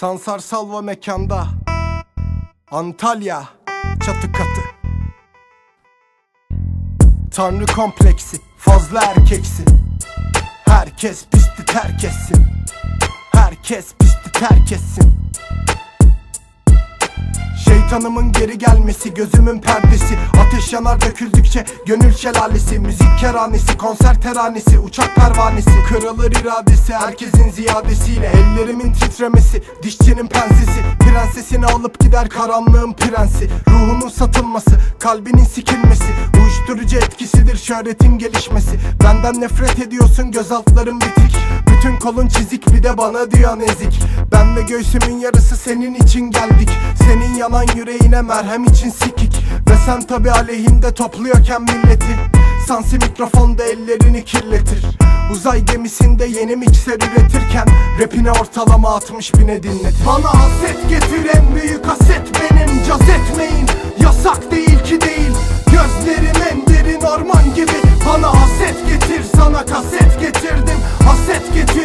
Sansar Salva mekanda. Antalya Çatı katı. Tanrı kompleksi Fazla erkeksi. Herkes pisti terk etsin. Herkes pisti terk etsin Şeytanımın geri gelmesi gözümün perdesi. Ateş yanar döküldükçe gönül şelalesi. Müzik keranesi konser teranesi uçak pervanesi. Kırılır iradesi herkesin ziyadesiyle. Ellerimin titremesi dişçinin pensesi Prensesini alıp gider karanlığın prensi. Ruhunun satılması kalbinin sikilmesi. Uyuşturucu etkisidir şöhretin gelişmesi. Benden nefret ediyorsun göz altların bitik bütün kolun çizik bir de bana diyor ezik. Ben ve göğsümün yarısı senin için geldik. Senin yanan yüreğine merhem için sikik. Ve sen tabi aleyhinde topluyorken milleti. Sansi mikrofonda ellerini kirletir. Uzay gemisinde yeni mikser üretirken Rapine ortalama 60 bine dinletir. Bana haset getir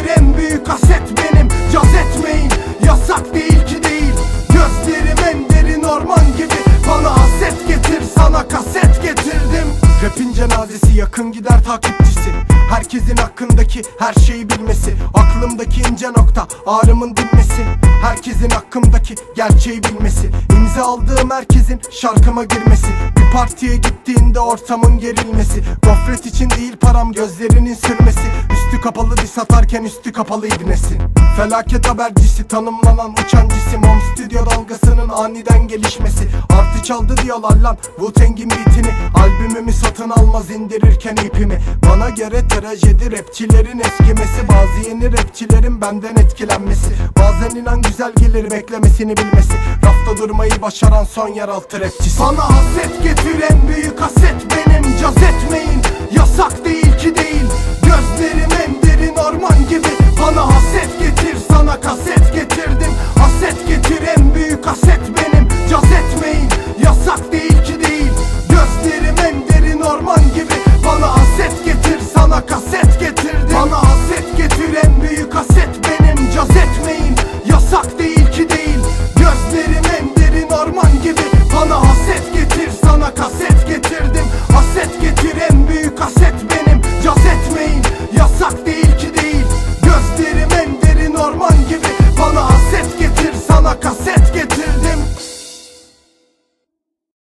en büyük haset benim. Caz etmeyin yasak değil ki değil. Gözlerim en derin orman gibi. Bana haset getir sana kaset getirdim. Rapin cenazesi yakın gider takipçisi. Herkesin hakkındaki her şeyi bilmesi. Aklımdaki ince nokta ağrımın dinmesi. Herkesin hakkımdaki gerçeği bilmesi. İmza aldığım herkesin şarkıma girmesi. Bir partiye gittiğinde ortamın gerilmesi. Gofret için değil param gözlerinin sürmesi Üstü kapalı dis atarken üstü kapalı ibnesin Felaket habercisi tanımlanan uçan cisim Home stüdyo dalgasının aniden gelişmesi. Artı çaldı diyorlar lan Wu-Tang'in beatini. Albümümü satın almaz indirirken ipimi. Bana göre trajedi rapçilerin eskimesi. Bazı yeni rapçilerin benden etkilenmesi. Bazen inan güzel gelir beklemesini bilmesi. Rafta durmayı başaran son yeraltı rapçisi. Bana haset getir en büyük haset